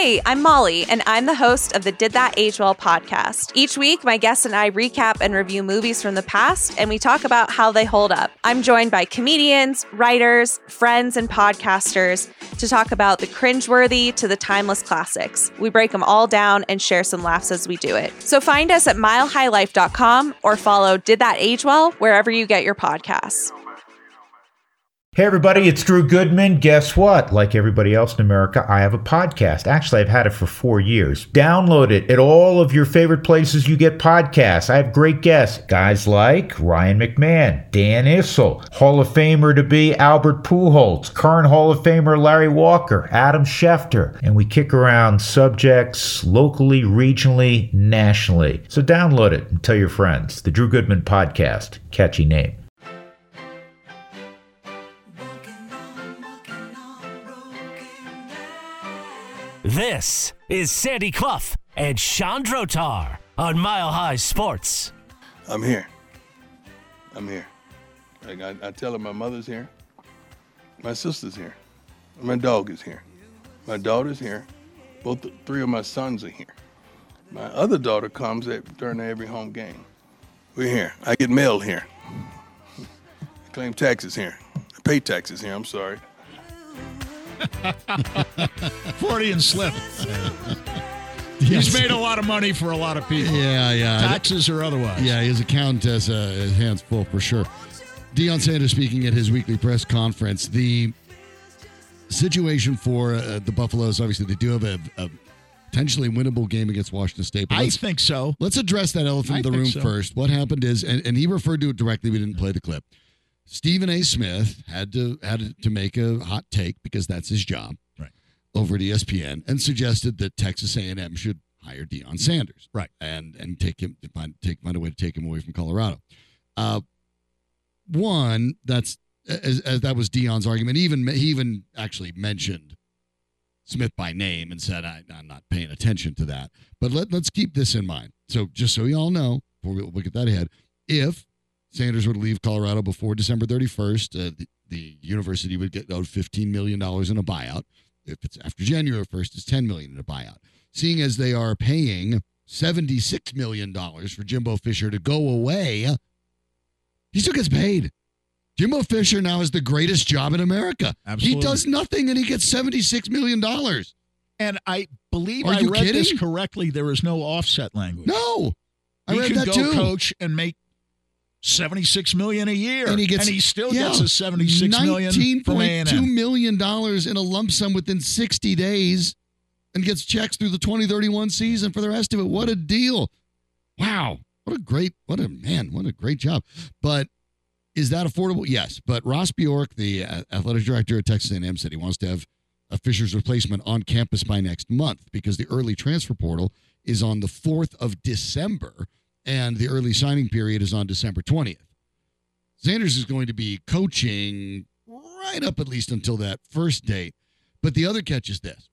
Hey, I'm Molly, and I'm the host of the Did That Age Well podcast. Each week, my guests and I recap and review movies from the past, and we talk about how they hold up. I'm joined by comedians, writers, friends, and podcasters to talk about the cringeworthy to the timeless classics. We break them all down and share some laughs as we do it. So find us at milehighlife.com or follow Did That Age Well wherever you get your podcasts. Hey, everybody, it's Drew Goodman. Guess what? Like everybody else in America, I have a podcast. Actually, I've had it for four years. Download it at all of your favorite places you get podcasts. I have great guests, guys like Ryan McMahon, Dan Issel, Hall of Famer to be Albert Pujols, current Hall of Famer Larry Walker, Adam Schefter, and we kick around subjects locally, regionally, nationally. So download it and tell your friends. The Drew Goodman Podcast. Catchy name. This is Sandy Clough and Chandrotar on Mile High Sports. I'm here. I'm here. Like I, I tell her my mother's here, my sister's here, my dog is here, my daughter's here, both three of my sons are here. My other daughter comes at during every home game. We're here. I get mail here. I claim taxes here. I pay taxes here. I'm sorry. Freudian slip. He's made a lot of money for a lot of people. Yeah, yeah. Taxes or otherwise. Yeah, his account has uh, his hands full for sure. Deion Sanders speaking at his weekly press conference. The situation for uh, the Buffaloes, obviously, they do have a, a potentially winnable game against Washington State. I think so. let's address that elephant I in the room so. first. What happened is, and, and he referred to it directly. We didn't play the clip. Stephen A. Smith had to had to make a hot take because that's his job, Right. Over at ESPN, and suggested that Texas A&M should hire Deion Sanders, Right. and and take him find take find a way to take him away from Colorado. Uh, one that's as, as that was Deion's argument. Even he even actually mentioned Smith by name and said I, I'm not paying attention to that. But let let's keep this in mind. So just so you all know, before we look at that ahead, if Sanders would leave Colorado before December 31st, uh, the, the university would get owed $15 million in a buyout. If it's after January 1st, it's 10 million in a buyout. Seeing as they are paying $76 million for Jimbo Fisher to go away, he still gets paid. Jimbo Fisher now has the greatest job in America. Absolutely. He does nothing and he gets $76 million. And I believe Are I read this kidding? correctly. There is no offset language. No. I he read that go too. coach and make seventy-six million a year, And he gets still yeah, gets a seventy-six million from A and $19.2 M. million dollars in a lump sum within 60 days and gets checks through the 2031 season for the rest of it. What a deal. Wow. What a great, what a man, what a great job. But is that affordable? Yes. But Ross Bjork, the uh, athletic director at Texas A&M, said he wants to have a Fisher's replacement on campus by next month because the early transfer portal is on the 4th of December and the early signing period is on December 20th. Sanders is going to be coaching right up at least until that first date. But the other catch is this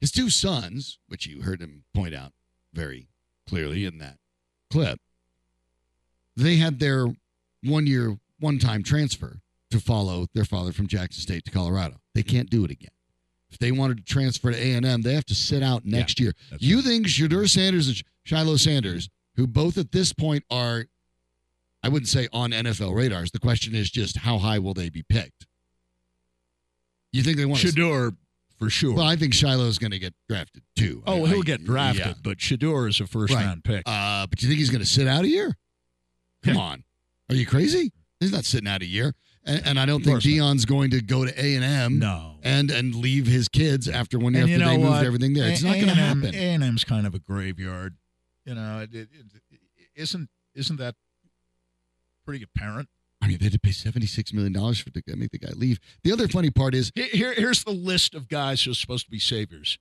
his two sons, which you heard him point out very clearly in that clip, they had their one year, one time transfer to follow their father from Jackson State to Colorado. They can't do it again. If they wanted to transfer to A&M, they have to sit out next year. that's You think Shedeur Sanders and Shilo Sanders, who both at this point are I wouldn't say on NFL radars. The question is just how high will they be picked? You think they want to? Shedeur for sure. Well, I think Shilo's going to get drafted too. oh, I- he'll I- get drafted, yeah. but Shedeur is a first Right. round pick. Uh, but you think he's going to sit out a year? Come Yeah. on, are you crazy? He's not sitting out a year, and, and I don't think. Deion's going to go to A and M. no. and and leave his kids after one year and you after know they what? moved everything there. It's not going to happen. A and M's kind of a graveyard. You know, it, it, it, isn't isn't that pretty apparent? I mean, they had to pay $76 million for to make the guy leave. The other funny part is, Here- Here, here's the list of guys who are supposed to be saviors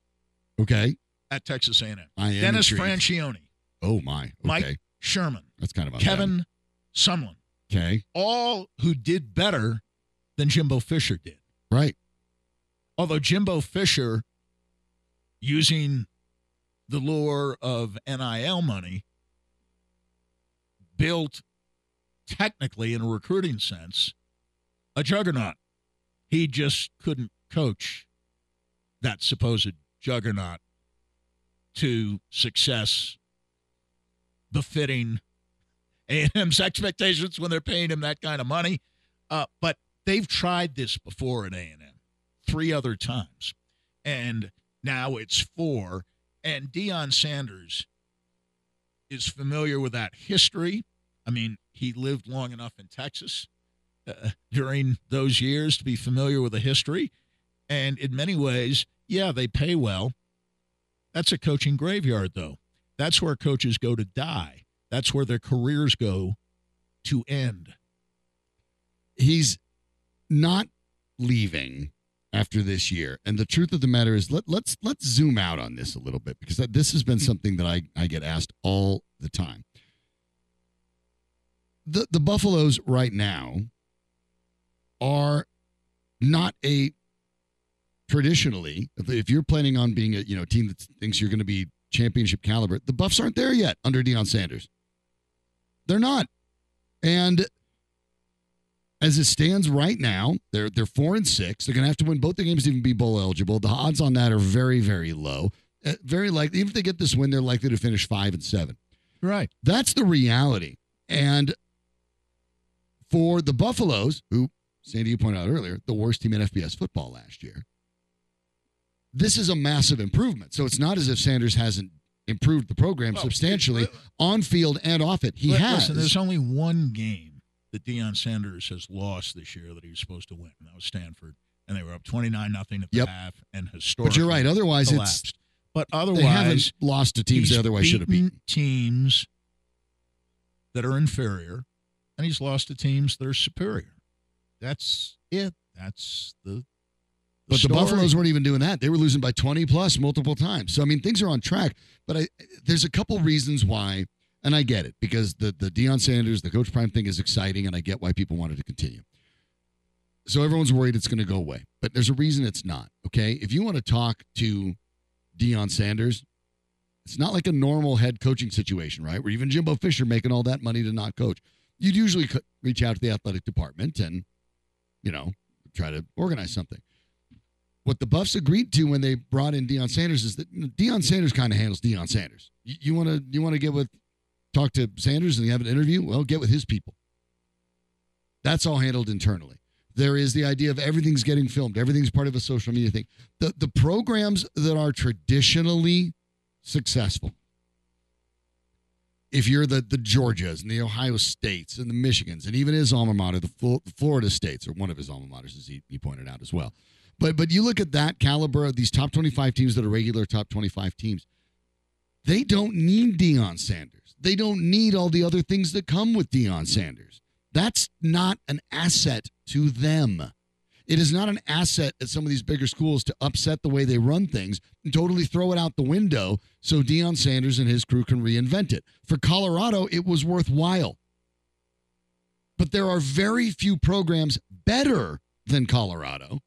okay, at Texas A&M. I am Dennis intrigued. Franchione, Oh, my. Okay. Mike Sherman, That's kind of them. Kevin Sumlin, Okay. all who did better than Jimbo Fisher did. Right. Although Jimbo Fisher, using the lure of NIL money, built technically, in a recruiting sense, a juggernaut. He just couldn't coach that supposed juggernaut to success befitting A&M's expectations when they're paying him that kind of money. Uh, but they've tried this before at A&M three other times, and now it's four. And Deion Sanders is familiar with that history. I mean, he lived long enough in Texas uh, during those years to be familiar with the history. And in many ways, yeah, they pay well. That's a coaching graveyard, though. That's where coaches go to die. That's where their careers go to end. He's not leaving after this year. And the truth of the matter is let, let's let's zoom out on this a little bit because that, this has been hmm. something that I, I get asked all the time. The the Buffaloes right now are not a traditionally if, if you're planning on being a you know team that thinks you're going to be championship caliber, the Buffs aren't there yet under Deion Sanders. They're not. And as it stands right now, they're they're four and six. They're going to have to win both the games to even be bowl eligible. The odds on that are very very low. Uh, very likely, even if they get this win, they're likely to finish five and seven. Right. That's the reality. And for the Buffaloes, who Sandy you pointed out earlier, the worst team in FBS football last year, this is a massive improvement. So it's not as if Sanders hasn't improved the program Well, substantially it- on field and off it. He Li- has. Listen, there's only one game that Deion Sanders has lost this year that he was supposed to win, and that was Stanford. And they were up 29 nothing at the Yep. half and historically but you're right. Otherwise, collapsed. it's But otherwise, they haven't lost to teams he's they otherwise should have beaten. beaten teams that are inferior, and he's lost to teams that are superior. That's it. That's the. But the. Buffaloes weren't even doing that. They were losing by 20 plus multiple times. So I mean, things are on track. But I, there's a couple reasons why, and I get it because the the Deion Sanders, the Coach Prime thing is exciting, and I get why people wanted to continue. So everyone's worried it's going to go away, but there's a reason it's not. Okay, if you want to talk to Deion Sanders, it's not like a normal head coaching situation, right? Where even Jimbo Fisher making all that money to not coach. You'd usually reach out to the athletic department and, you know, try to organize something what the Buffs agreed to when they brought in Deion Sanders is that Deion Sanders kind of handles Deion Sanders. You want to you want to get with talk to Sanders and you have an interview? Well, get with his people. That's all handled internally. There is the idea of everything's getting filmed. Everything's part of a social media thing. The the programs that are traditionally successful. If you're the the Georgias and the Ohio States and the Michigans and even his alma mater, the Flo- Florida States, or one of his alma maters, as he, he pointed out as well. But but you look at that caliber of these top 25 teams that are regular top 25 teams. They don't need Deion Sanders. They don't need all the other things that come with Deion Sanders. That's not an asset to them. It is not an asset at some of these bigger schools to upset the way they run things and totally throw it out the window so Deion Sanders and his crew can reinvent it. For Colorado, it was worthwhile. But there are very few programs better than Colorado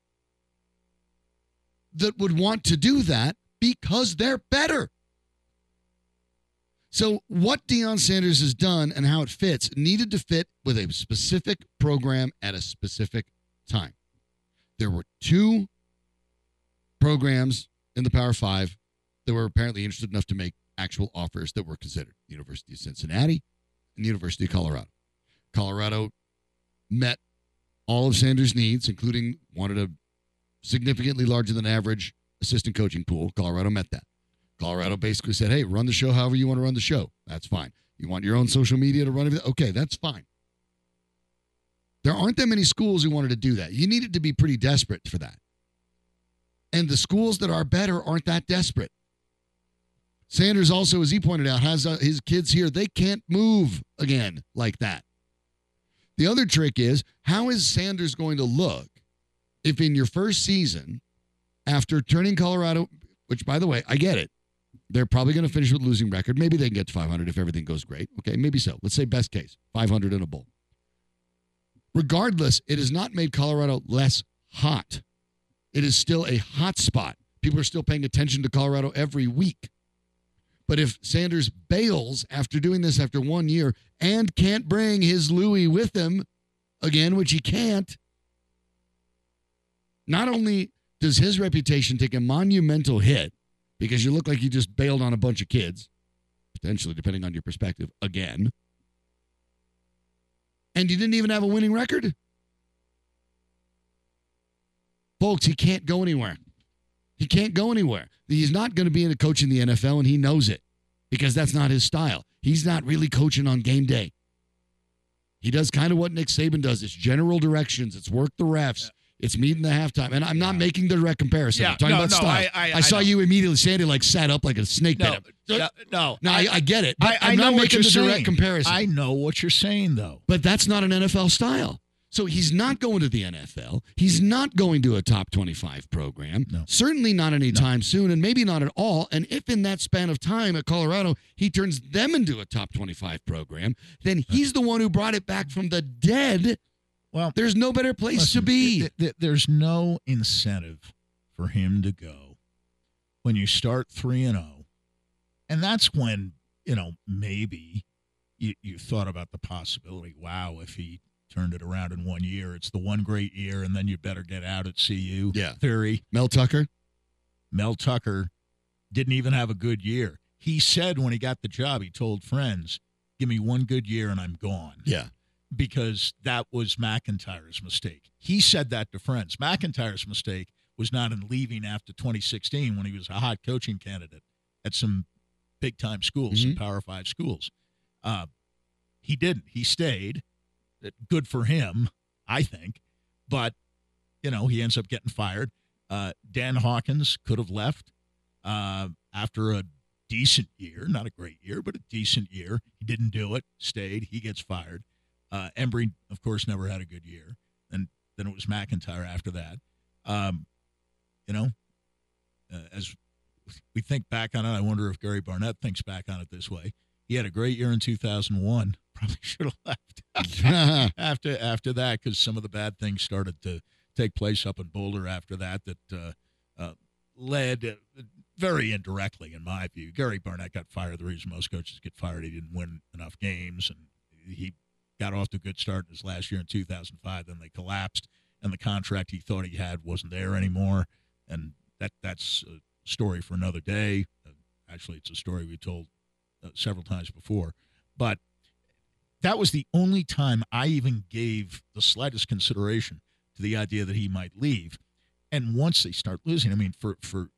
that would want to do that because they're better. So, what Deion Sanders has done and how it fits needed to fit with a specific program at a specific time. There were two programs in the Power Five that were apparently interested enough to make actual offers that were considered University of Cincinnati and the University of Colorado. Colorado met all of Sanders' needs, including wanted a significantly larger than average assistant coaching pool. Colorado met that. Colorado basically said, hey, run the show however you want to run the show. That's fine. You want your own social media to run everything? Okay, that's fine. There aren't that many schools who wanted to do that. You needed to be pretty desperate for that. And the schools that are better aren't that desperate. Sanders also, as he pointed out, has uh, his kids here. They can't move again like that. The other trick is how is Sanders going to look if in your first season, after turning Colorado, which by the way, I get it. They're probably going to finish with losing record. Maybe they can get to 500 if everything goes great. Okay, maybe so. Let's say best case, 500 in a bowl. Regardless, it has not made Colorado less hot. It is still a hot spot. People are still paying attention to Colorado every week. But if Sanders bails after doing this after one year and can't bring his Louis with him again, which he can't, not only does his reputation take a monumental hit because you look like you just bailed on a bunch of kids, potentially, depending on your perspective, again, and you didn't even have a winning record. Folks, he can't go anywhere. He can't go anywhere. He's not going to be in a coach in the NFL, and he knows it because that's not his style. He's not really coaching on game day. He does kind of what Nick Saban does. It's general directions. It's work the refs. It's meeting the halftime. And I'm not making the direct comparison. Yeah, I'm talking no, about no, style. I- I- I saw know. you immediately, Sandy, like sat up like a snake No, bit. no, no. No, I, I get it. I, I am not making the saying. direct comparison. I know what you're saying, though. But that's not an NFL style. So he's not going to the NFL. He's not going to a top 25 program. No. Certainly not anytime soon, and maybe not at all. And if in that span of time at Colorado, he turns them into a top 25 program, then he's the one who brought it back from the dead. Well, There's no better place Listen, to be. th- th- there's no incentive for him to go when you start 3 and 0. And that's when, you know, maybe you, you thought about the possibility, wow, if he turned it around in one year, it's the one great year and then you better get out at CU. Yeah. Theory. Mel Tucker? Mel Tucker didn't even have a good year. He said when he got the job, he told friends, "Give me one good year and I'm gone." Yeah. Because that was MacIntyre's mistake. He said that to friends. MacIntyre's mistake was not in leaving after 2016 when he was a hot coaching candidate at some big time schools, some Power Five schools. Uh, he didn't. He stayed. Good for him, I think. But you know, he ends up getting fired. Uh, Dan Hawkins could have left uh, after a decent year, not a great year, but a decent year. He didn't do it. Stayed. He gets fired. Uh, Embree, of course, never had a good year, and then it was MacIntyre after that. Um, you know, uh, as we think back on it, I wonder if Gary Barnett thinks back on it this way. He had a great year in 2001. Probably should have left after after that because some of the bad things started to take place up in Boulder after that that uh, uh, led uh, very indirectly, in my view. Gary Barnett got fired. The reason most coaches get fired, he didn't win enough games, and he got off to a good start in his last year in 2005. Then they collapsed, and the contract he thought he had wasn't there anymore. And that that's a story for another day. Actually, it's a story we told uh, several times before, but that was the only time I even gave the slightest consideration to the idea that he might leave. And once they start losing, I mean, for for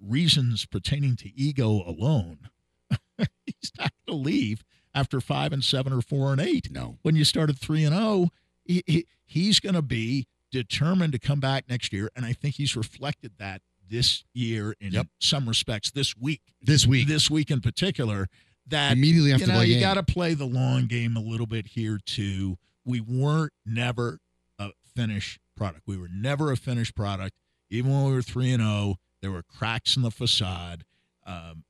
reasons pertaining to ego alone, he's not going to leave after five and seven or four and eight. No. When you started three and zero, he, he, he's going to be determined to come back next year, and I think he's reflected that this year in Yep. some respects. This week, This week. this week in particular, that Immediately after you know, you got to play the long game a little bit here too. We weren't never a finished product. We were never a finished product. Even when we were three and zero, there were cracks in the facade, um,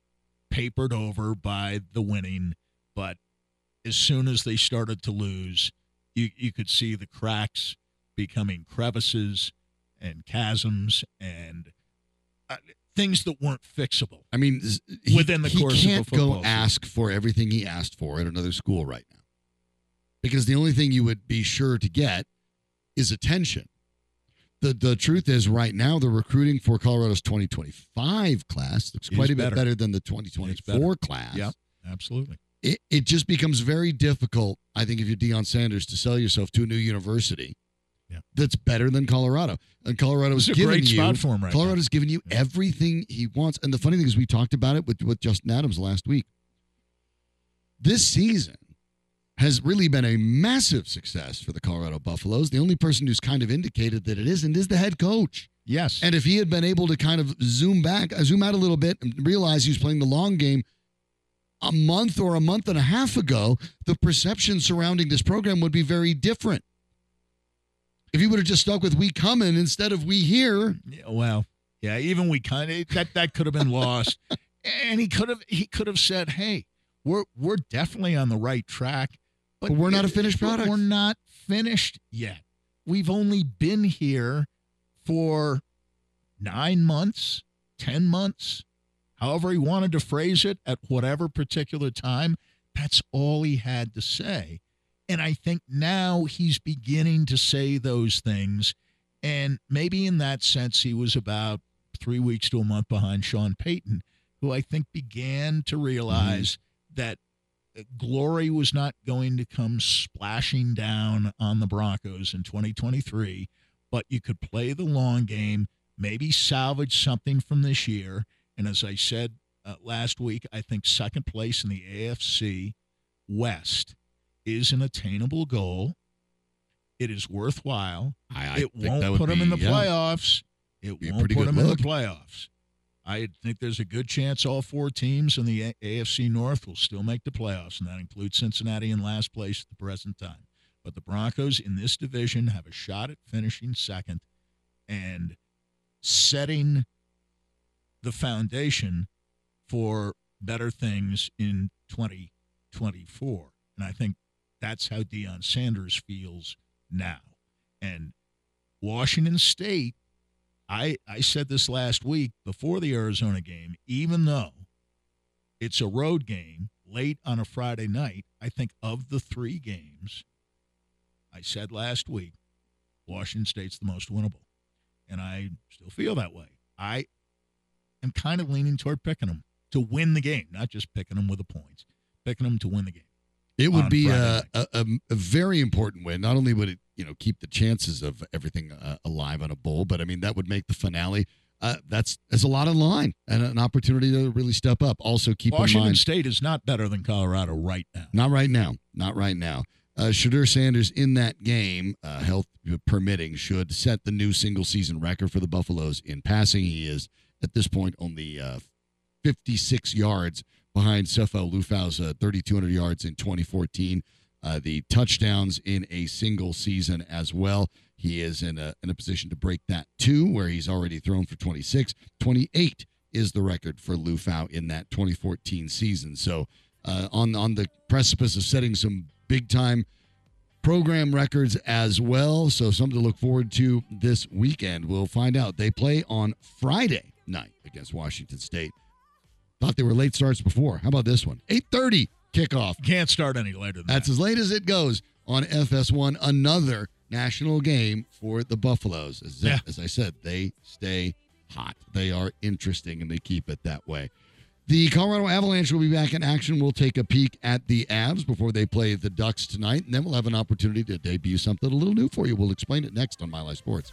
papered over by the winning. But as soon as they started to lose, you you could see the cracks becoming crevices and chasms and uh, things that weren't fixable. I mean, he, Within the he course of a can't football go season. ask for everything he asked for at another school right now, because the only thing you would be sure to get is attention. the The truth is, right now, the recruiting for Colorado's 2025 class looks quite a better. bit better than the 2024 class. Yep, absolutely. It, it just becomes very difficult, I think, if you're Deion Sanders, to sell yourself to a new university Yeah. that's better than Colorado. And Colorado's It's a you spot for him right Colorado's giving you everything he wants. And the funny thing is, we talked about it with, with Justin Adams last week. This season has really been a massive success for the Colorado Buffaloes. The only person who's kind of indicated that it isn't is the head coach. Yes. And if he had been able to kind of zoom back, uh, zoom out a little bit and realize he was playing the long game, a month or a month and a half ago, the perception surrounding this program would be very different. If he would have just stuck with we coming instead of we here, Yeah, well, yeah, even we kind of that that could have been lost, and he could have he could have said, "Hey, we're we're definitely on the right track, But we're not a finished product." We're not finished yet. We've only been here for nine months, ten months, however he wanted to phrase it at whatever particular time. That's all he had to say." And I think now he's beginning to say those things. And maybe in that sense, he was about three weeks to a month behind Sean Payton, who I think began to realize mm-hmm. that uh, glory was not going to come splashing down on the Broncos in 2023, but you could play the long game, maybe salvage something from this year. And as I said uh, last week, I think second place in the AFC West is an attainable goal. It is worthwhile. I, I it won't would put them in the yeah. playoffs. It won't put them in the playoffs. I think there's a good chance all four teams in the AFC North will still make the playoffs, and that includes Cincinnati in last place at the present time. But the Broncos in this division have a shot at finishing second and setting the foundation for better things in 2024. And I think that's how Deion Sanders feels now. And Washington State, I I said this last week before the Arizona game, even though it's a road game late on a Friday night, I think of the three games, I said last week, Washington State's the most winnable. And I still feel that way. I am kind of leaning toward picking them to win the game, not just picking them with the points, picking them to win the game. It would be a, a, a, very important win. Not only would it, you know, keep the chances of everything uh, alive on a bowl, but I mean that would make the finale. Uh, that's there's a lot in line and an opportunity to really step up. Also, keep in Washington mind, State is not better than Colorado right now. not right now, not right now. Uh, Shedeur Sanders in that game, uh, health permitting, should set the new single season record for the Buffaloes in passing. He is at this point only uh, 56 yards behind Sefo Liufau's uh, 3,200 yards in 2014. Uh, the touchdowns in a single season as well. He is in a, in a position to break that too, where he's already thrown for 26. 28 is the record for Lufau in that 2014 season. So uh, on on the precipice of setting some big time program records as well. So something to look forward to this weekend. We'll find out. They play on Friday night against Washington State. Thought they were late starts before. How about this one? 8:30 kickoff. Can't start any later than That's that. as late as it goes on FS1. Another national game for the Buffaloes. As, Yeah. as I said, they stay hot. They are interesting and they keep it that way. The Colorado Avalanche will be back in action. We'll take a peek at the Avs before they play the Ducks tonight, and then we'll have an opportunity to debut something a little new for you. We'll explain it next on Mile High Sports.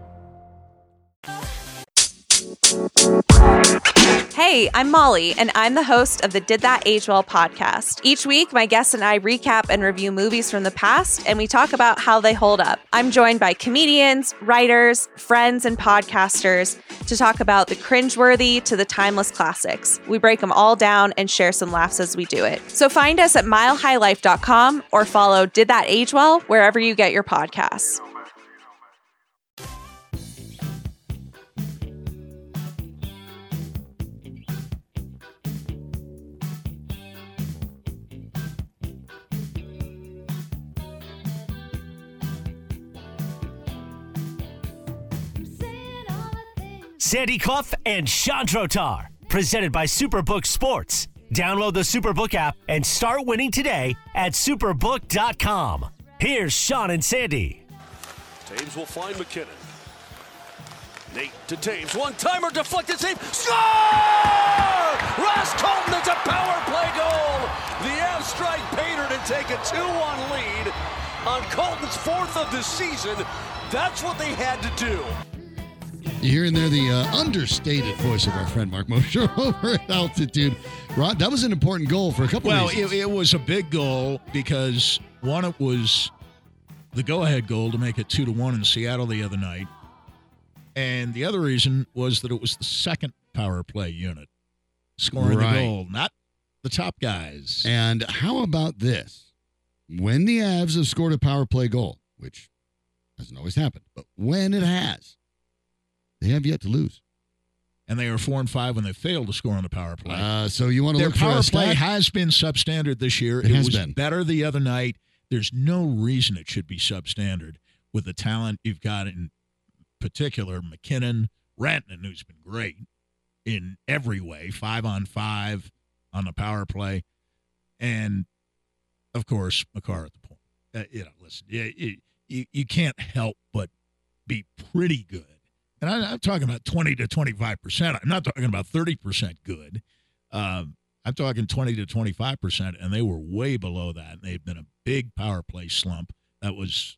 Hey, I'm Molly, and I'm the host of the Did That Age Well podcast. Each week, my guests and I recap and review movies from the past, and we talk about how they hold up. I'm joined by comedians, writers, friends, and podcasters to talk about the cringeworthy to the timeless classics. We break them all down and share some laughs as we do it. So find us at milehighlife.com or follow Did That Age Well wherever you get your podcasts. Sandy Clough and Chandrotar, presented by Superbook Sports. Download the Superbook app and start winning today at superbook.com. Here's Sean and Sandy. Toews will find MacKinnon. Nate to Toews. One timer deflected save. Score! Ross Colton, it's a power play goal. The Avs strike Pater to take a 2 1 lead on Colton's fourth of the season. That's what they had to do. You hear in there the uh, understated voice of our friend Mark Mosher over at altitude. Rod, that was an important goal for a couple Well, it, it was a big goal because one, it was the go-ahead goal to make it two to one in Seattle the other night, and the other reason was that it was the second power play unit scoring Right. the goal, not the top guys. And how about this? When the Avs have scored a power play goal, which hasn't always happened, but when it has, they have yet to lose. and they are four and five when they fail to score on the power play. Uh, so you want to Their look for power play has been substandard this year. It has was been. better the other night. There's no reason it should be substandard with the talent you've got in particular MacKinnon, Rantanen, who's been great in every way, five on five on the power play, and of course Makar at the point. Uh, you know, listen, you, you, you can't help but be pretty good. And I, I'm talking about 20 to 25 percent. I'm not talking about 30 percent good. Um, I'm talking 20 to 25 percent, and they were way below that. And they've been a big power play slump. That was,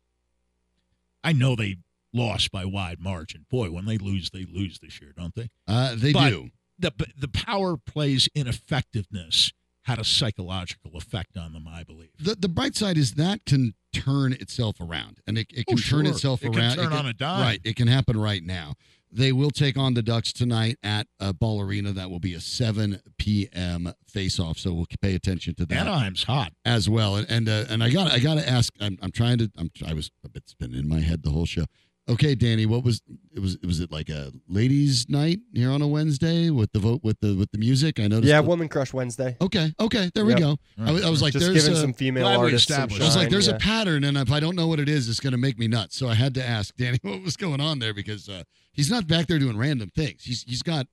I know they lost by wide margin. Boy, when they lose, they lose this year, don't they? Uh, they But do. The the power play's ineffectiveness had a psychological effect on them, I believe. The, the bright side is that can turn itself around, and it, it Oh, can turn sure. itself It can around. turn on a dime. Right, it can happen right now. They will take on the Ducks tonight at uh, Ball Arena. That will be a 7 p.m. face-off, so we'll pay attention to that Anaheim's hot. as well. And and, uh, and I got I got to ask. I'm, I'm trying to. I'm I was a bit spinning in my head the whole show. Okay, Danny, what was it was was it like a ladies' night here on a Wednesday with the vote with the with the music? I noticed. Yeah, the- Woman Crush Wednesday. Okay, okay, there we Yep. go. I, was- I was like, Just there's giving a, some female Glad artists some established I was like, there's yeah. a pattern, and if I don't know what it is, it's going to make me nuts. So I had to ask Danny what was going on there because uh, he's not back there doing random things. He's he's got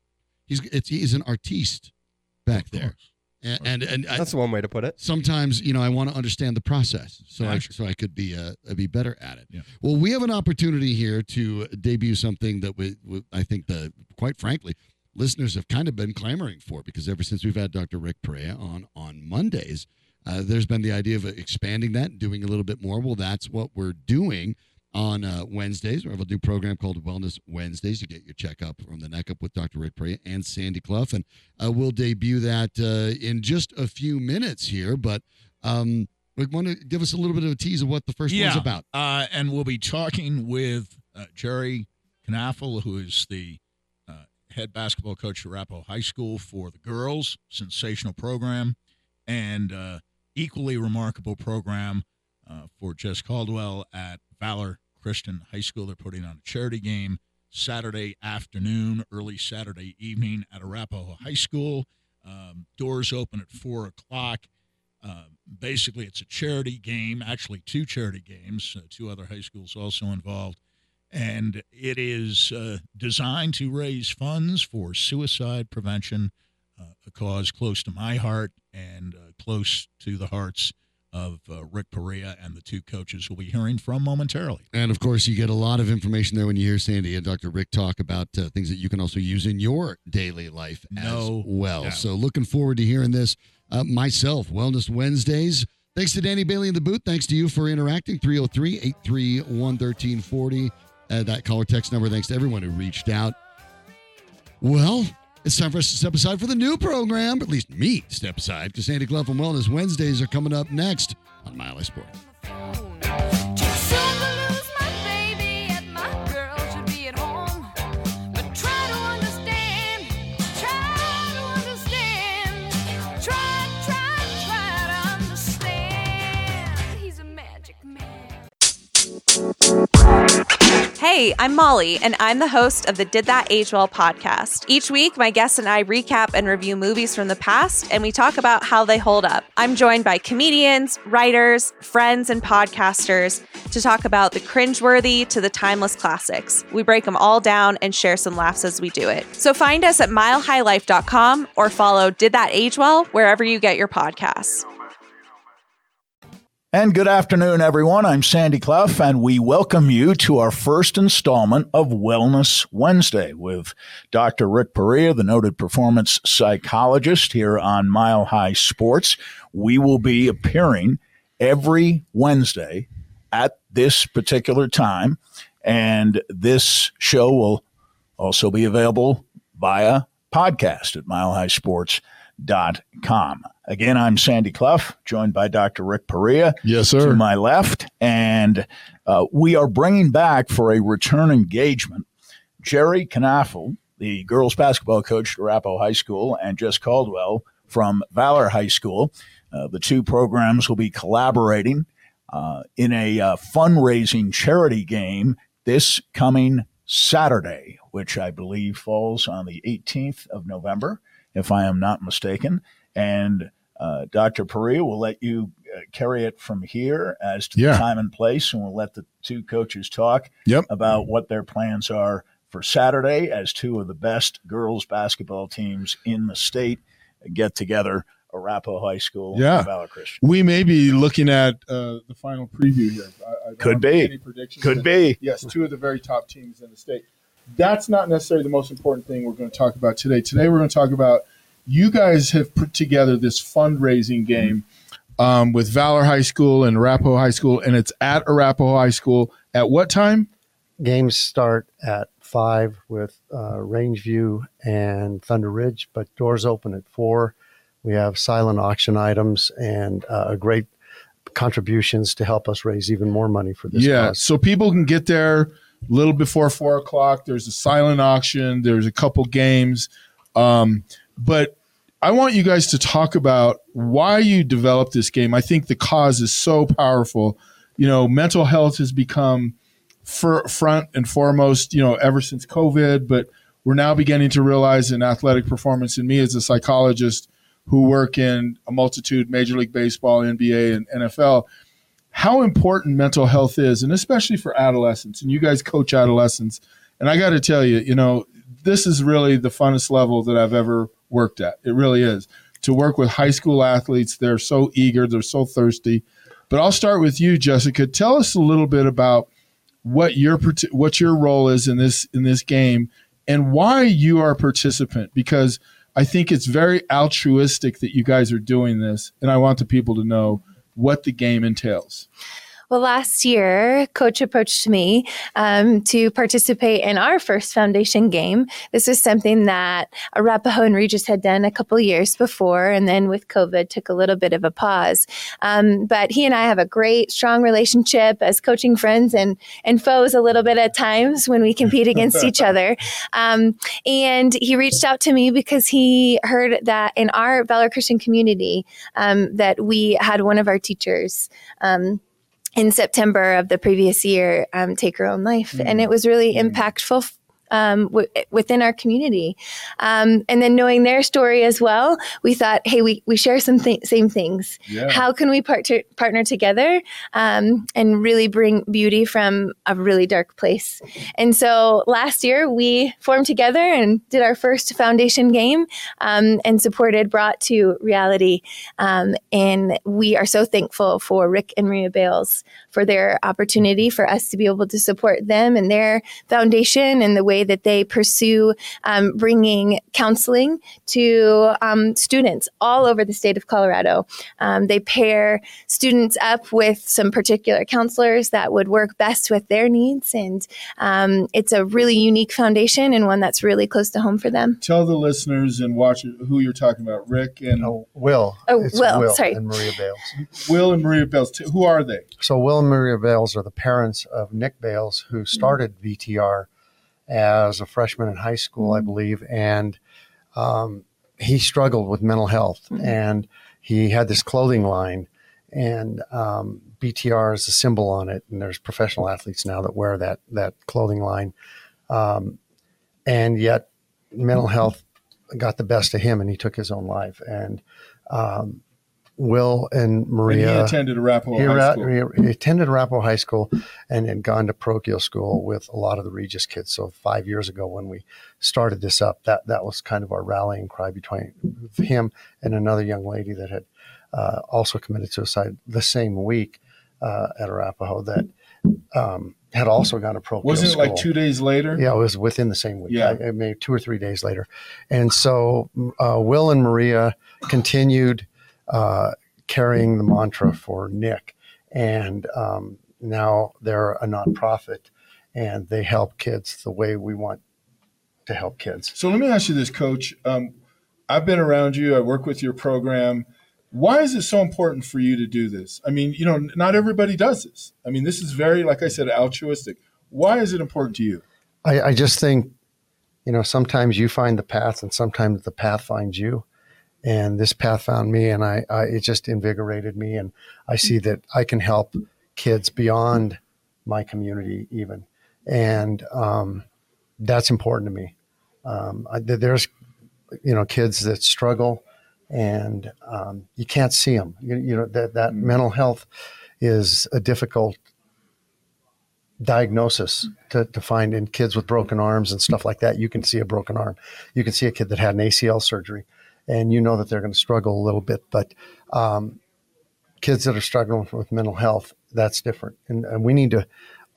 he's it's he's an artiste back Of there, course. and and, and I, one way to put it. sometimes you know I want to understand the process, so I, Gotcha. so I could be uh, be better at it. Yeah. Well, we have an opportunity here to debut something that we, we I think the quite frankly listeners have kind of been clamoring for because ever since we've had Dr. Rick Perea on on Mondays, uh, there's been the idea of expanding that and doing a little bit more. Well, that's what we're doing on uh, Wednesdays. We have a new program called Wellness Wednesdays. to get your checkup from the neck up with Dr. Rick Perea and Sandy Clough, and uh, we'll debut that uh, in just a few minutes here. But um, we want to give us a little bit of a tease of what the first one's about. Uh, and we'll be talking with uh, Jerry Knaffel, who is the uh, head basketball coach at Arapahoe High School for the girls. Sensational program, and uh, equally remarkable program uh, for Jess Caldwell at Valor Christian High School. They're putting on a charity game Saturday afternoon, early Saturday evening at Arapahoe High School. Um, doors open at four o'clock. Uh, basically, it's a charity game, actually, two charity games, uh, two other high schools also involved. And it is uh, designed to raise funds for suicide prevention, uh, a cause close to my heart and uh, close to the hearts of uh, Rick Perea and the two coaches we'll be hearing from momentarily. And of course, you get a lot of information there when you hear Sandy and Dr. Rick talk about uh, things that you can also use in your daily life No as well. doubt. So, looking forward to hearing this uh, myself. Wellness Wednesdays. Thanks to Danny Bailey in the booth. Thanks to you for interacting. 303 831 1340. Uh, That caller text number. Thanks to everyone who reached out. Well, It's time for us to step aside for the new program, at least me step aside, because Sandy Clough and Wellness Wednesdays are coming up next on Mile High Sports. Hey, I'm Molly, and I'm the host of the Did That Age Well podcast. Each week, my guests and I recap and review movies from the past, and we talk about how they hold up. I'm joined by comedians, writers, friends, and podcasters to talk about the cringeworthy to the timeless classics. We break them all down and share some laughs as we do it. So find us at milehighlife.com or follow Did That Age Well wherever you get your podcasts. And good afternoon, everyone. I'm Sandy Clough, and we welcome you to our first installment of Wellness Wednesday with Dr. Rick Perea, the noted performance psychologist here on Mile High Sports. We will be appearing every Wednesday at this particular time, and this show will also be available via podcast at milehighsports.com. Again, I'm Sandy Clough, joined by Dr. Rick Perea. Yes, sir. To my left. And uh, we are bringing back for a return engagement Jerry Knaffel, the girls basketball coach at Arapahoe High School, and Jess Caldwell from Valor High School. Uh, the two programs will be collaborating uh, in a uh, fundraising charity game this coming Saturday, which I believe falls on the 18th of November, if I am not mistaken. And uh, Dr. Perea will let you uh, carry it from here as to Yeah. the time and place, and we'll let the two coaches talk Yep. about what their plans are for Saturday as two of the best girls basketball teams in the state get together. Arapahoe High School, Yeah. Valor Christian. We may be looking at uh, the final preview here. I, I Could be. Any predictions Could And be. Yes, two of the very top teams in the state. That's not necessarily the most important thing we're going to talk about today. Today we're going to talk about you guys have put together this fundraising game um, with Valor High School and Arapahoe High School, and it's at Arapahoe High School. At what time? games start at five with uh, Rangeview and Thunder Ridge, but doors open at four. We have silent auction items and uh, great contributions to help us raise even more money for this. yeah, cause. so people can get there a little before four o'clock. There's a silent auction. There's a couple games, um, but I want you guys to talk about why you developed this game. I think the cause is so powerful. You know, mental health has become for front and foremost. You know, ever since COVID, but we're now beginning to realize in athletic performance. And me as a psychologist who work in a multitude Major League Baseball, NBA, and NFL how important mental health is, and especially for adolescents. And you guys coach adolescents. And I got to tell you, you know, this is really the funnest level that I've ever worked at. It really is. To work with high school athletes, they're so eager, they're so thirsty. But I'll start with you, Jessica. Tell us a little bit about what your what your role is in this in this game and why you are a participant because I think it's very altruistic that you guys are doing this and I want the people to know what the game entails. Well, last year, Coach approached me um, to participate in our first foundation game. This was something that Arapahoe and Regis had done a couple years before, and then with COVID, took a little bit of a pause. Um, but he and I have a great, strong relationship as coaching friends and and foes a little bit at times when we compete against each other. Um, and he reached out to me because he heard that in our Valor Christian community um, that we had one of our teachers. Um, in September of the previous year, um, take her own life, and it was really impactful. Um, w- within our community, um, and then knowing their story as well, we thought, hey, we, we share some th- same things. Yeah. How can we partner partner together um, and really bring beauty from a really dark place? And so last year we formed together and did our first foundation game um, and supported brought to reality. Um, and we are so thankful for Rick and Maria Bales for their opportunity for us to be able to support them and their foundation and the way way that they pursue um, bringing counseling to um, students all over the state of Colorado. Um, they pair students up with some particular counselors that would work best with their needs, and um, it's a really unique foundation and one that's really close to home for them. Tell the listeners and watch who you're talking about, Rick and Will. Oh, It's Will, sorry. And Maria Bales. Will and Maria Bales. Who are they? So Will and Maria Bales are the parents of Nick Bales, who started VTR as a freshman in high school, I believe, and um, he struggled with mental health, and he had this clothing line, and um, BTR is a symbol on it, and there's professional athletes now that wear that that clothing line, um, and yet mental health got the best of him, and he took his own life, and um, Will and Maria. And he attended Arapahoe he High School. he- he attended Arapahoe High School and had gone to parochial school with a lot of the Regis kids. So five years ago, when we started this up, that that was kind of our rallying cry between him and another young lady that had uh, also committed suicide the same week uh, at Arapahoe that um, had also gone to parochial Wasn't it like two days later? Yeah, it was within the same week. Yeah. I, I maybe two or three days later. And so uh, Will and Maria continued uh, carrying the mantra for Nick. And um, now they're a nonprofit and they help kids the way we want to help kids. So let me ask you this, Coach. Um, I've been around you. I work with your program. Why is it so important for you to do this? I mean, you know, not everybody does this. I mean, this is very, like I said, altruistic. Why is it important to you? I, I just think, you know, sometimes you find the path and sometimes the path finds you. And this path found me and I, I it just invigorated me. And I see that I can help kids beyond my community even. And um, that's important to me. Um, I, there's, you know, kids that struggle and um, you can't see them. You, you know, that, that mental health is a difficult diagnosis to, to find in kids with broken arms and stuff like that. You can see a broken arm. You can see a kid that had an ACL surgery, and you know that they're going to struggle a little bit. But um, kids that are struggling with mental health, that's different, and, and we need to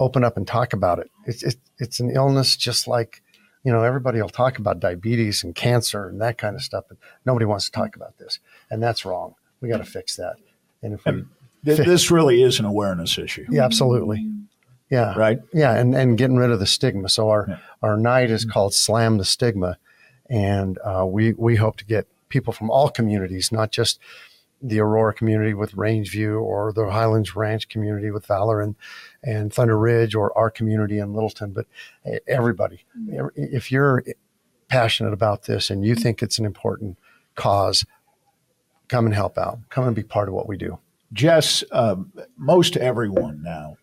open up and talk about it. It's it, it's an illness just like you know everybody will talk about diabetes and cancer and that kind of stuff, but nobody wants to talk about this, and that's wrong. We got to fix that. And if we Th- This really is an awareness issue. yeah, absolutely. Yeah. Right. Yeah, and, and getting rid of the stigma. So our our night is called Slam the Stigma, and uh, we we hope to get people from all communities, not just the Aurora community with Rangeview or the Highlands Ranch community with Valor and, and Thunder Ridge or our community in Littleton, but everybody. Mm-hmm. If you're passionate about this and you mm-hmm. think it's an important cause, come and help out. Come and be part of what we do. Jess, um, most everyone now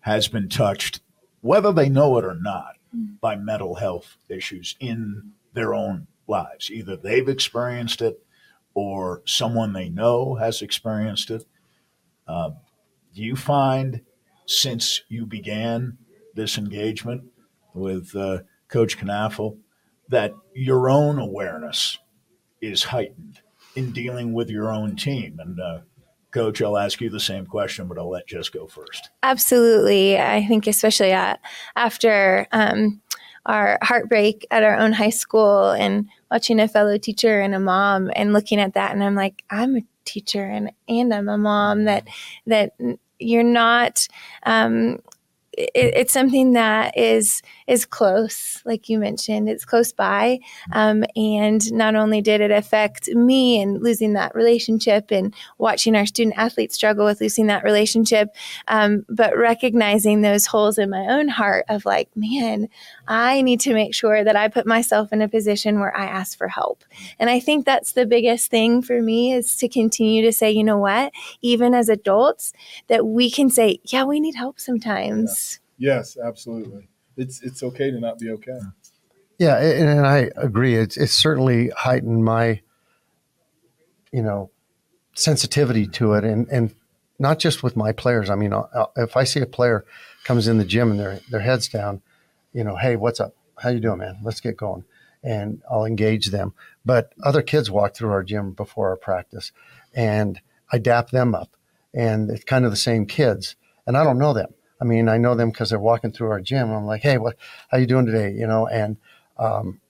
has been touched, whether they know it or not, mm-hmm. by mental health issues in their own lives. Either they've experienced it or someone they know has experienced it. Uh, do you find since you began this engagement with uh, Coach Knaffel that your own awareness is heightened in dealing with your own team? And uh, Coach, I'll ask you the same question, but I'll let Jess go first. Absolutely. I think, especially at, after um, our heartbreak at our own high school and watching a fellow teacher and a mom and looking at that, and I'm like, I'm a teacher and, and I'm a mom that, that you're not, um, it, it's something that is is close, like you mentioned. It's close by, um, and not only did it affect me and losing that relationship, and watching our student athletes struggle with losing that relationship, um, but recognizing those holes in my own heart of like, man, I need to make sure that I put myself in a position where I ask for help. And I think that's the biggest thing for me is to continue to say, you know what, even as adults, that we can say, yeah, we need help sometimes. Yes, absolutely. It's it's okay to not be okay. Yeah, and, and I agree. It's it's certainly heightened my, you know, sensitivity to it, and and not just with my players. I mean, I'll- if I see a player comes in the gym and their their heads down, you know, hey, what's up? How you doing, man? Let's get going, and I'll engage them. But other kids walk through our gym before our practice, and I dap them up, and it's kind of the same kids, and I don't know them, I mean, I know them because they're walking through our gym. I'm like, hey, what? How you doing today? You know, and um,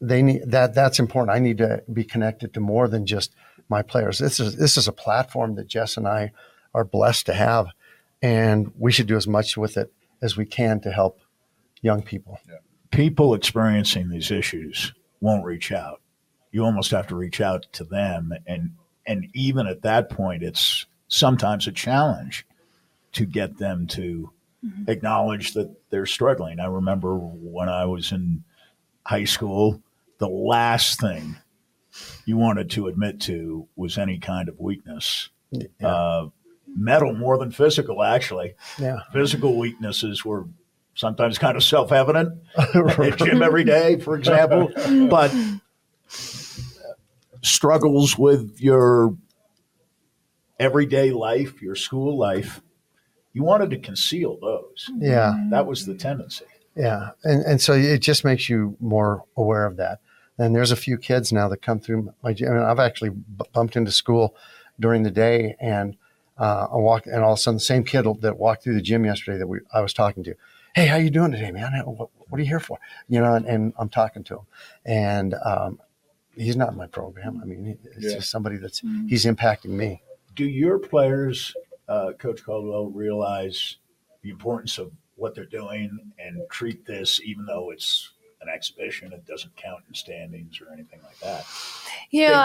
they need that. That's important. I need to be connected to more than just my players. This is this is a platform that Jess and I are blessed to have, and we should do as much with it as we can to help young people. People experiencing these issues won't reach out. You almost have to reach out to them, and and even at that point, it's sometimes a challenge to get them to acknowledge that they're struggling. I remember when I was in high school, the last thing you wanted to admit to was any kind of weakness. Uh, mental more than physical, actually. Yeah. Physical weaknesses were sometimes kind of self evident at gym every day, for example. But struggles with your everyday life, your school life, you wanted to conceal those. Yeah. That was the tendency. Yeah, and and so it just makes you more aware of that. And there's a few kids now that come through my gym. I mean, I've actually b- bumped into school during the day, and uh, I walk, and all of a sudden, the same kid that walked through the gym yesterday that we I was talking to, hey, how you doing today, man? What, what are you here for? You know, and, and I'm talking to him, and um, he's not in my program. I mean, it's Yeah. just somebody that's he's impacting me. Do your players, uh, Coach Caldwell, realize the importance of what they're doing and treat this, even though it's an exhibition, it doesn't count in standings or anything like that?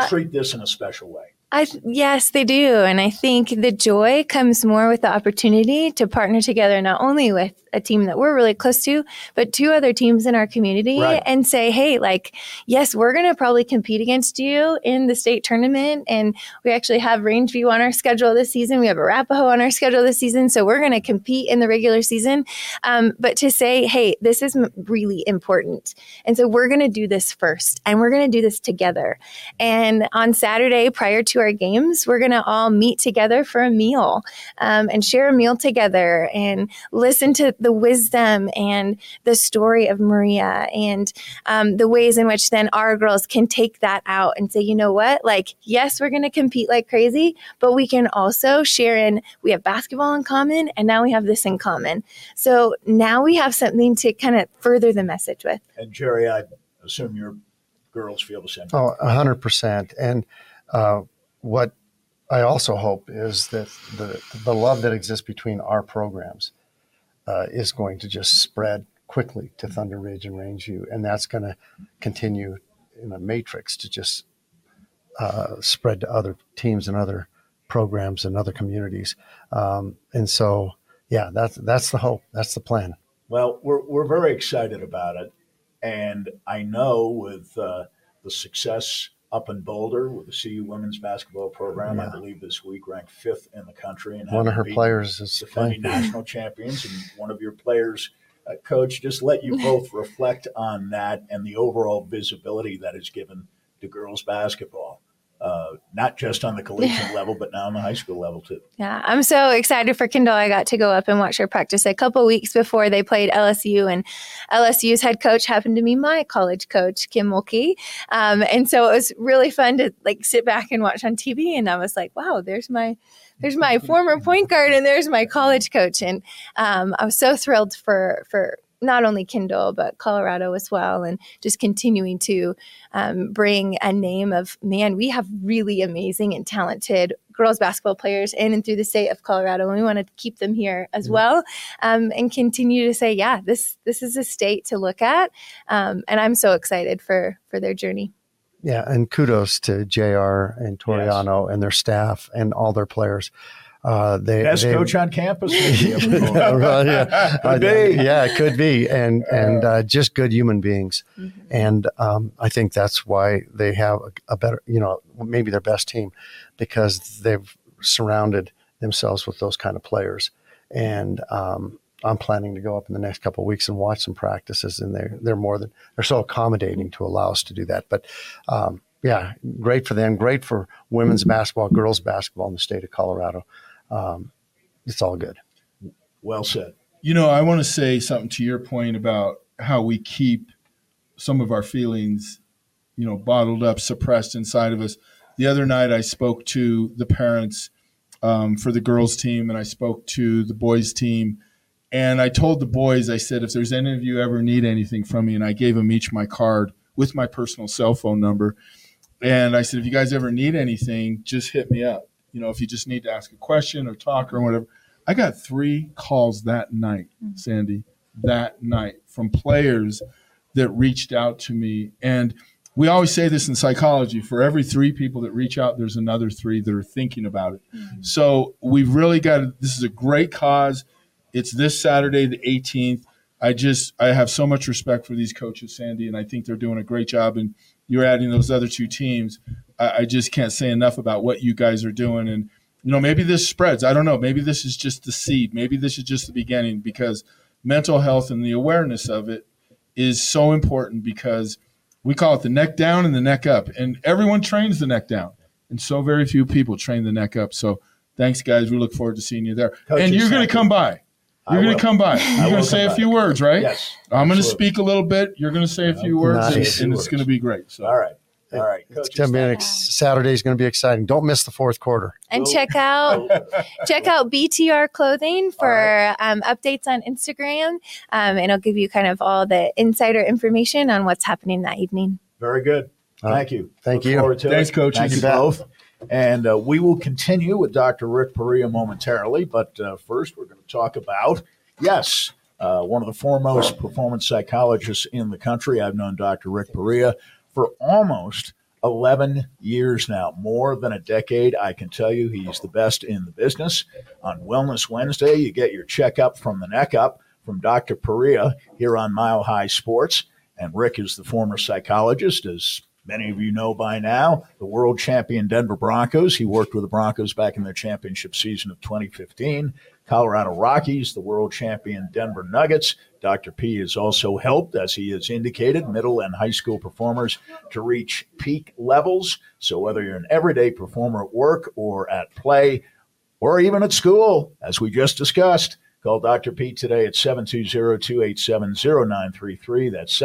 They treat this in a special way. I yes, they do, and I think the joy comes more with the opportunity to partner together, not only with a team that we're really close to, but two other teams in our community, Right. and say, hey, like, yes, we're going to probably compete against you in the state tournament, and we actually have Rangeview on our schedule this season. We have Arapahoe on our schedule this season, so we're going to compete in the regular season. Um, but to say, hey, this is really important, and so we're going to do this first, and we're going to do this together. And on Saturday, prior to our games, we're going to all meet together for a meal um, and share a meal together and listen to the wisdom and the story of Maria and um, the ways in which then our girls can take that out and say, you know what? Like, yes, we're going to compete like crazy, but we can also share in, we have basketball in common and now we have this in common. So now we have something to kind of further the message with. And Jerry, I assume your girls feel the same. Oh, a hundred percent. And uh, what I also hope is that the the love that exists between our programs uh, is going to just spread quickly to Thunder Ridge and Rangeview, and that's going to continue in a matrix to just uh, spread to other teams and other programs and other communities. Um, and so, yeah, that's that's the hope. That's the plan. Well, we're, we're very excited about it. And I know with uh, the success up in Boulder with the CU women's basketball program, I believe this week ranked fifth in the country. And One of her players is defending playing. national champions, and one of your players, uh, coach, just let you both reflect on that and the overall visibility that is given to girls basketball, uh, not just on the collegiate level, but now on the high school level too. Yeah, I'm so excited for Kindyll. I got to go up and watch her practice a couple weeks before they played LSU, and LSU's head coach happened to be my college coach, Kim Mulkey. Um, and so it was really fun to like sit back and watch on TV. And I was like, wow, there's my there's my former point guard, and there's my college coach. And um, I was so thrilled for for not only Kindyll but Colorado as well, and just continuing to um, bring a name of man. We have really amazing and talented girls basketball players in and through the state of Colorado, and we want to keep them here as well, um, and continue to say, yeah, this this is a state to look at, um, and I'm so excited for for their journey. Yeah, and kudos to JR and Toriano and their staff and all their players. Uh, they Best they- coach on campus. yeah, right, yeah. Could Uh, be. yeah, it could be, and and uh, just good human beings, and um, I think that's why they have a, a better, you know, maybe their best team, because they've surrounded themselves with those kind of players, and um, I'm planning to go up in the next couple of weeks and watch some practices, and they're they're more than they're so accommodating to allow us to do that, but. Um, yeah, great for them. Great for women's basketball, girls basketball in the state of Colorado. Um, it's all good. Well said. You know, I want to say something to your point about how we keep some of our feelings, you know, bottled up, suppressed inside of us. The other night, I spoke to the parents um, for the girls team, and I spoke to the boys team. And I told the boys, I said, if there's any of you ever need anything from me, and I gave them each my card with my personal cell phone number. And I said, if you guys ever need anything, just hit me up. You know, if you just need to ask a question or talk or whatever. I got three calls that night, mm-hmm. Sandy, that night from players that reached out to me. And we always say this in psychology for every three people that reach out, there's another three that are thinking about it. Mm-hmm. So we've really got this is a great cause. It's this Saturday, the 18th. I just I have so much respect for these coaches, Sandy, and I think they're doing a great job. And you're adding those other two teams. I, I just can't say enough about what you guys are doing. And you know, maybe this spreads. I don't know. Maybe this is just the seed. Maybe this is just the beginning because mental health and the awareness of it is so important because we call it the neck down and the neck up. And everyone trains the neck down. And so very few people train the neck up. So thanks, guys. We look forward to seeing you there. Coaches, and you're going to come by. I You're going to come by. You're going to say come a by. feed words, right? Yes, I'm going to speak a little bit. You're going to say a few words, and- Nice. and, it's going to be great. So. All right. All right. It's gonna be an ex- Saturday's going to be exciting. Don't miss the fourth quarter. And check out check out BTR Clothing for um, updates on Instagram, um, and it'll give you kind of all the insider information on what's happening that evening. Very good. All right. Thank you. Thank Look you. forward to Thanks, it. coaches. Thank you You both. And uh, we will continue with Dr. Rick Perea momentarily. But uh, first, we're going to talk about, yes, uh, one of the foremost performance psychologists in the country. I've known Dr. Rick Perea for almost 11 years now, more than a decade. I can tell you he's the best in the business. On Wellness Wednesday, you get your checkup from the neck up from Dr. Perea here on Mile High Sports. And Rick is the former psychologist, as many of you know by now, the world champion Denver Broncos. He worked with the Broncos back in their championship season of 2015. Colorado Rockies, the world champion Denver Nuggets. Dr. P has also helped, as he has indicated, middle and high school performers to reach peak levels. So whether you're an everyday performer at work or at play, or even at school, as we just discussed. Call Dr. P today at 720-287-0933. That's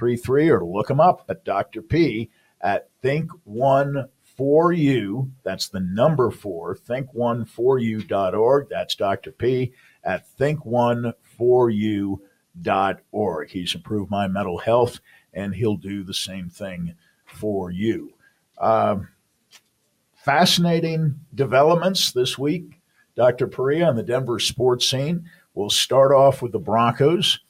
720-287-0933 or look him up at Dr. P at Think One For You. That's the number four, think1foryou.org. That's Dr. P at think1foryou.org. He's improved my mental health and he'll do the same thing for you. Um, fascinating developments this week. Dr. Perea on the Denver sports scene. We'll start off with the Broncos,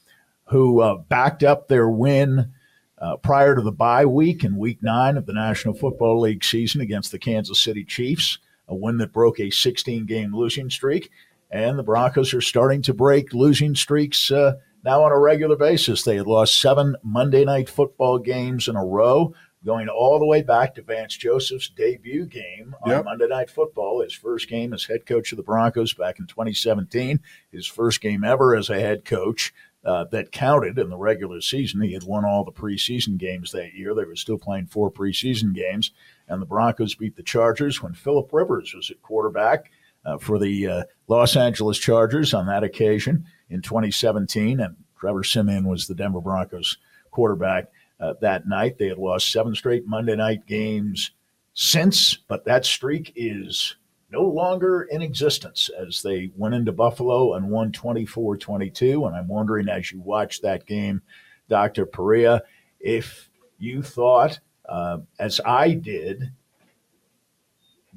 who uh, backed up their win uh, prior to the bye week in week nine of the National Football League season against the Kansas City Chiefs, a win that broke a 16 game losing streak. And the Broncos are starting to break losing streaks uh, now on a regular basis. They had lost seven Monday night football games in a row, going all the way back to Vance Joseph's debut game on Yep. Monday Night Football, his first game as head coach of the Broncos back in 2017, his first game ever as a head coach. Uh, that counted in the regular season. He had won all the preseason games that year. They were still playing four preseason games, and the Broncos beat the Chargers when Philip Rivers was at quarterback uh, for the uh, Los Angeles Chargers on that occasion in 2017, and Trevor Siemian was the Denver Broncos quarterback uh, that night. They had lost seven straight Monday night games since, but that streak is no longer in existence as they went into Buffalo and won 24 22. And I'm wondering, as you watch that game, Dr. Perea, if you thought, uh, as I did,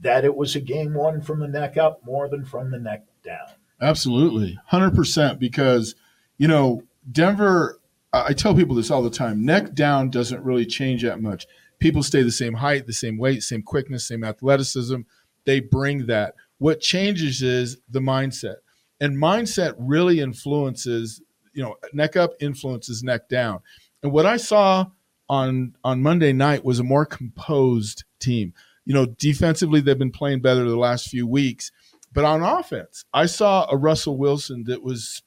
that it was a game won from the neck up more than from the neck down. Absolutely, hundred percent. Because you know Denver. I tell people this all the time. Neck down doesn't really change that much. People stay the same height, the same weight, same quickness, same athleticism. They bring that. What changes is the mindset, and mindset really influences. You know, neck up influences neck down. And what I saw on on Monday night was a more composed team. You know, defensively they've been playing better the last few weeks, but on offense, I saw a Russell Wilson that was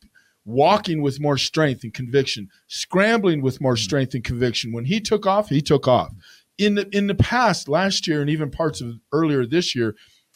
walking with more strength and conviction, scrambling with more mm. strength and conviction. When he took off, he took off. In the in the past, last year and even parts of earlier this year,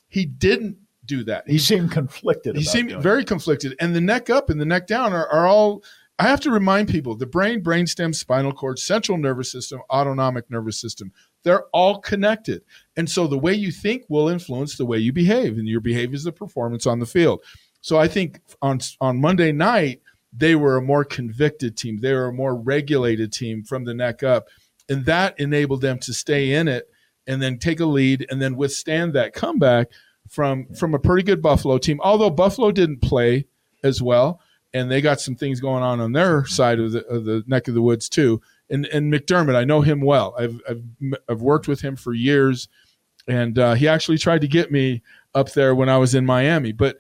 he didn't do that. He seemed conflicted. He seemed very conflicted. And the neck up and the neck down are, are all I have to remind people the brain, brainstem, spinal cord, central nervous system, autonomic nervous system, they're all connected. And so the way you think will influence the way you behave, and your behavior is the performance on the field. So I think on on Monday night, they were a more convicted team. They were a more regulated team from the neck up. And that enabled them to stay in it and then take a lead and then withstand that comeback from from a pretty good Buffalo team. Although Buffalo didn't play as well, and they got some things going on on their side of the, of the neck of the woods too. And and McDermott, I know him well. I've I've, I've worked with him for years, and uh, he actually tried to get me up there when I was in Miami. But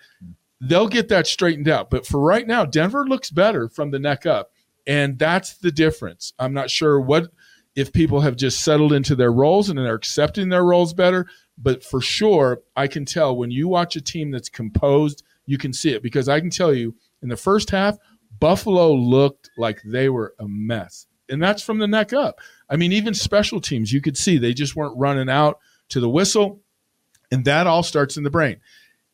they'll get that straightened out. But for right now, Denver looks better from the neck up, and that's the difference. I'm not sure what if people have just settled into their roles and they're accepting their roles better. But for sure, I can tell when you watch a team that's composed, you can see it because I can tell you in the first half, Buffalo looked like they were a mess. And that's from the neck up. I mean, even special teams, you could see they just weren't running out to the whistle. And that all starts in the brain.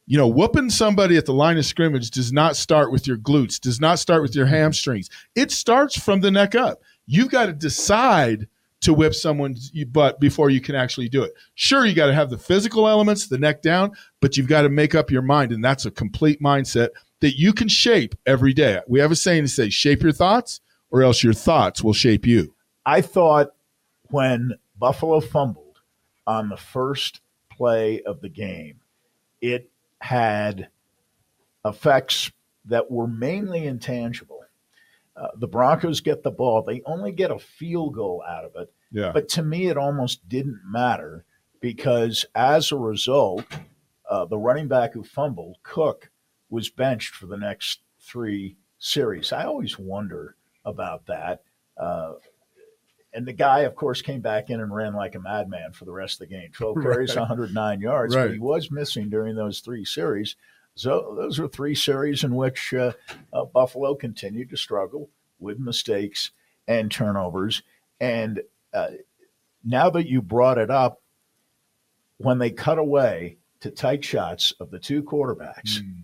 You know, whooping somebody at the line of scrimmage does not start with your glutes, does not start with your hamstrings. It starts from the neck up. You've got to decide to whip someone's butt before you can actually do it. Sure, you got to have the physical elements, the neck down, but you've got to make up your mind. And that's a complete mindset that you can shape every day. We have a saying to say, shape your thoughts, or else your thoughts will shape you. I thought when Buffalo fumbled on the first play of the game, it had effects that were mainly intangible. Uh, the Broncos get the ball. They only get a field goal out of it. Yeah. But to me, it almost didn't matter because as a result, uh, the running back who fumbled, Cook, was benched for the next three series. I always wonder about that. Uh, and the guy, of course, came back in and ran like a madman for the rest of the game. 12 carries, Right. 109 yards, Right. but he was missing during those three series. So those are three series in which uh, uh, Buffalo continued to struggle with mistakes and turnovers. And uh, now that you brought it up, when they cut away to tight shots of the two quarterbacks, Hmm.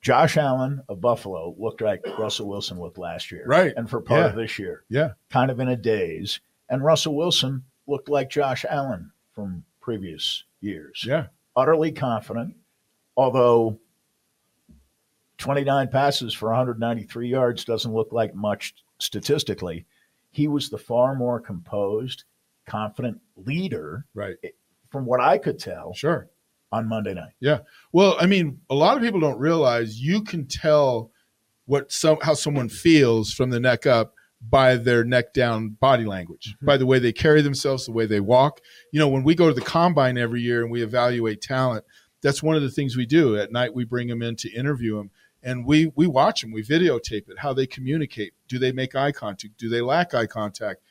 Josh Allen of Buffalo looked like Russell Wilson looked last year. Right. And for part Yeah. of this year, Yeah. kind of in a daze. And Russell Wilson looked like Josh Allen from previous years. Yeah. Utterly confident, although 29 passes for 193 yards doesn't look like much statistically. He was the far more composed, confident leader, Right. from what I could tell, Sure. on Monday night. Yeah. Well, I mean, a lot of people don't realize you can tell what some how someone feels from the neck up by their neck down body language, mm-hmm. by the way they carry themselves, the way they walk. You know, when we go to the combine every year and we evaluate talent, that's one of the things we do. At night we bring them in to interview them and we we watch them, we videotape it, how they communicate. Do they make eye contact? Do they lack eye contact?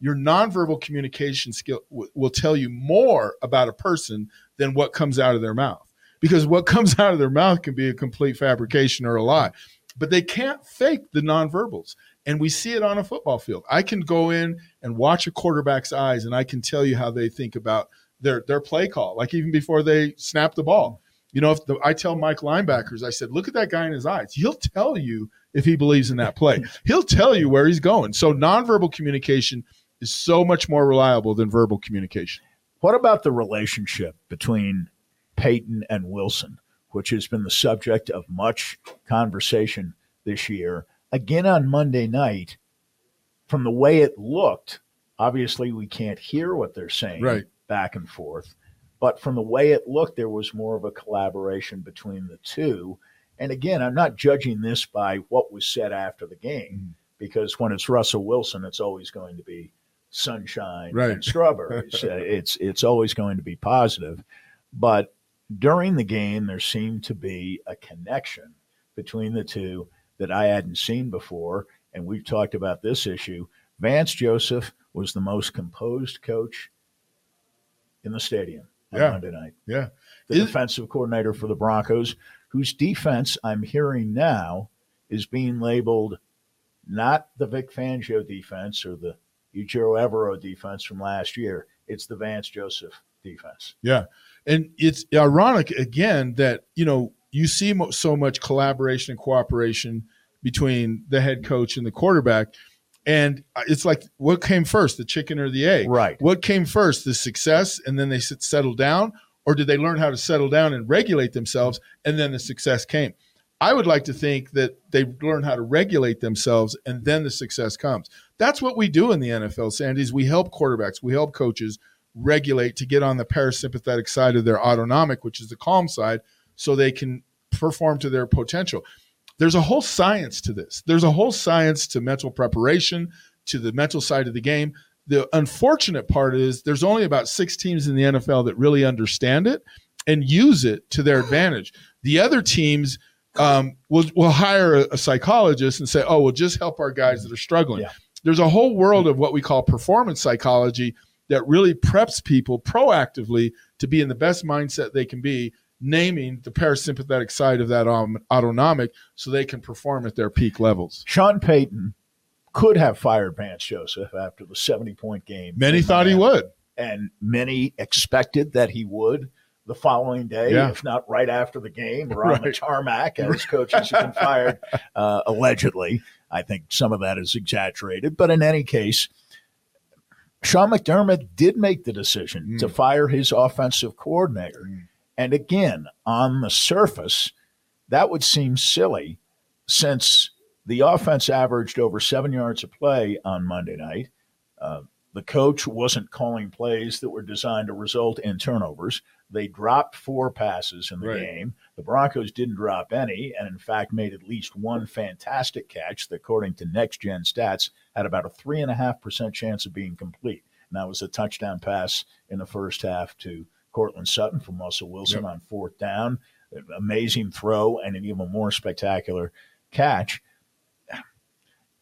Your nonverbal communication skill w- will tell you more about a person than what comes out of their mouth. Because what comes out of their mouth can be a complete fabrication or a lie. But they can't fake the nonverbals. And we see it on a football field. I can go in and watch a quarterback's eyes and I can tell you how they think about their their play call, like even before they snap the ball. You know, if the, I tell Mike linebackers, I said, look at that guy in his eyes. He'll tell you if he believes in that play. He'll tell you where he's going. So nonverbal communication is so much more reliable than verbal communication. What about the relationship between Payton and Wilson, which has been the subject of much conversation this year? Again on Monday night, from the way it looked, obviously we can't hear what they're saying Right. Back and forth, but from the way it looked, there was more of a collaboration between the two. And again, I'm not judging this by what was said after the game, because when it's Russell Wilson, it's always going to be sunshine Right. and strawberries. Uh, it's it's always going to be positive, but during the game there seemed to be a connection between the two that I hadn't seen before, and we've talked about this issue. Vance Joseph was the most composed coach in the stadium on Yeah. Monday night. Yeah. The defensive coordinator for the Broncos, whose defense I'm hearing now is being labeled not the Vic Fangio defense or the Ejiro Evero defense from last year. It's the Vance Joseph defense. Yeah. And it's ironic again that, you know, you see mo- so much collaboration and cooperation between the head coach and the quarterback. And it's like, what came first, the chicken or the egg? Right. What came first, the success, and then they settled down, or did they learn how to settle down and regulate themselves, and then the success came? I would like to think that they learn how to regulate themselves, and then the success comes. That's what we do in the NFL, Sandy's. We help quarterbacks, we help coaches regulate to get on the parasympathetic side of their autonomic, which is the calm side, so they can perform to their potential there's a whole science to this. There's a whole science to mental preparation, to the mental side of the game. The unfortunate part is there's only about six teams in the NFL that really understand it and use it to their advantage. The other teams um, will, will hire a, a psychologist and say, oh, we'll just help our guys that are struggling. There's a whole world of what we call performance psychology that really preps people proactively to be in the best mindset they can be naming the parasympathetic side of that um, autonomic so they can perform at their peak levels. Sean Payton could have fired Vance Joseph after the 70 point game. Many thought he would. And many expected that he would the following day, Yeah. if not right after the game or on the tarmac, as coaches have been fired, uh, allegedly. I think some of that is exaggerated. But in any case, Sean McDermott did make the decision Mm. to fire his offensive coordinator. And again, on the surface, that would seem silly since the offense averaged over seven yards of play on Monday night. Uh, the coach wasn't calling plays that were designed to result in turnovers. They dropped four passes in the Right. game. The Broncos didn't drop any, and in fact made at least one fantastic catch that, according to next gen stats, had about a three and a half percent chance of being complete. And that was a touchdown pass in the first half to Courtland Sutton from Russell Wilson Yep. on fourth down. Amazing throw and an even more spectacular catch.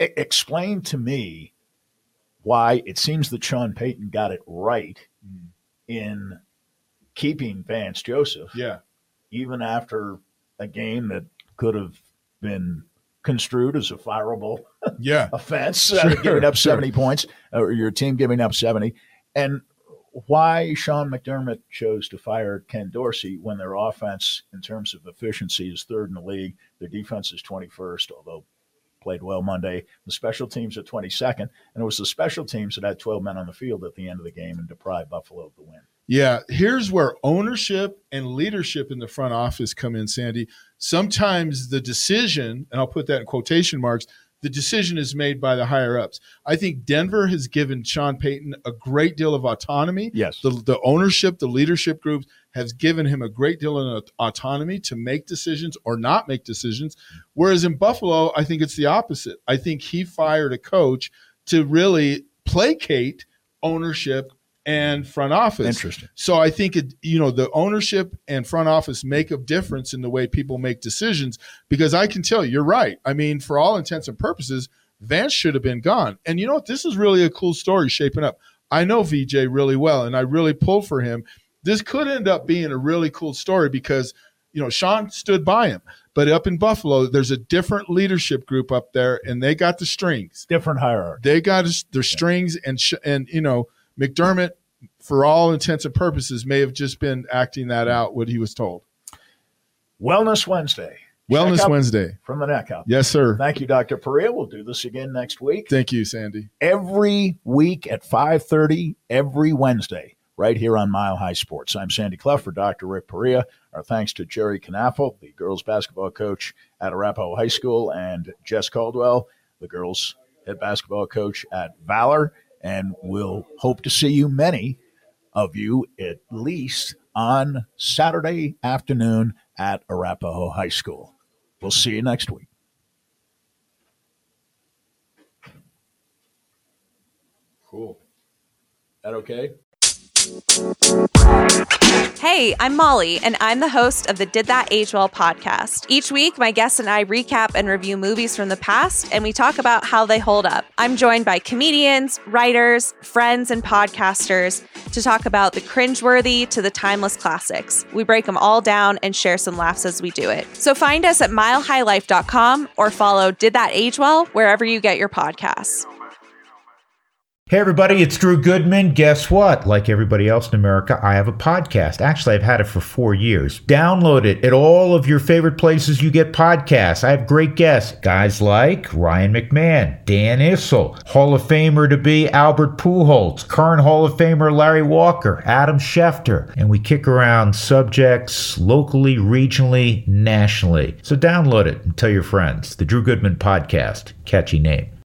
Explain to me why it seems that Sean Payton got it right in keeping Vance Joseph, Yeah. even after a game that could have been construed as a fireable Yeah. offense, uh, giving up sure. 70 points, or your team giving up 70. And why Sean McDermott chose to fire Ken Dorsey when their offense, in terms of efficiency, is third in the league. Their defense is 21st, although played well Monday. The special teams are 22nd. And it was the special teams that had 12 men on the field at the end of the game and deprived Buffalo of the win. Yeah, here's where ownership and leadership in the front office come in, Sandy. Sometimes the decision, and I'll put that in quotation marks, the decision is made by the higher ups. I think Denver has given Sean Payton a great deal of autonomy. Yes. The, the ownership, the leadership groups has given him a great deal of autonomy to make decisions or not make decisions. Whereas in Buffalo, I think it's the opposite. I think he fired a coach to really placate ownership and front office. Interesting. So I think it, you know, the ownership and front office make a difference in the way people make decisions because I can tell you, you're right. I mean, for all intents and purposes, Vance should have been gone. And you know what? This is really a cool story shaping up. I know VJ really well, and I really pulled for him. This could end up being a really cool story because, you know, Sean stood by him. But up in Buffalo, there's a different leadership group up there, and they got the strings. Different hierarchy. They got their strings, and sh- and you know, McDermott, for all intents and purposes, may have just been acting that out what he was told. Wellness Wednesday. Wellness Wednesday. From the neck up. Yes, sir. Thank you, Dr. Perea. We'll do this again next week. Thank you, Sandy. Every week at 5.30, every Wednesday, right here on Mile High Sports. I'm Sandy Clough for Dr. Rick Perea. Our thanks to Jerry Knaffel, the girls basketball coach at Arapahoe High School, and Jess Caldwell, the girls head basketball coach at Valor. And we'll hope to see you, many of you, at least on Saturday afternoon at Arapahoe High School. We'll see you next week. Cool. That okay? Hey, I'm Molly, and I'm the host of the Did That Age Well podcast. Each week, my guests and I recap and review movies from the past, and we talk about how they hold up. I'm joined by comedians, writers, friends, and podcasters to talk about the cringeworthy to the timeless classics. We break them all down and share some laughs as we do it. So find us at milehighlife.com or follow Did That Age Well wherever you get your podcasts. Hey, everybody, it's Drew Goodman. Guess what? Like everybody else in America, I have a podcast. Actually, I've had it for four years. Download it at all of your favorite places you get podcasts. I have great guests, guys like Ryan McMahon, Dan Issel, Hall of Famer to be Albert Pujols, current Hall of Famer Larry Walker, Adam Schefter, and we kick around subjects locally, regionally, nationally. So download it and tell your friends. The Drew Goodman Podcast. Catchy name.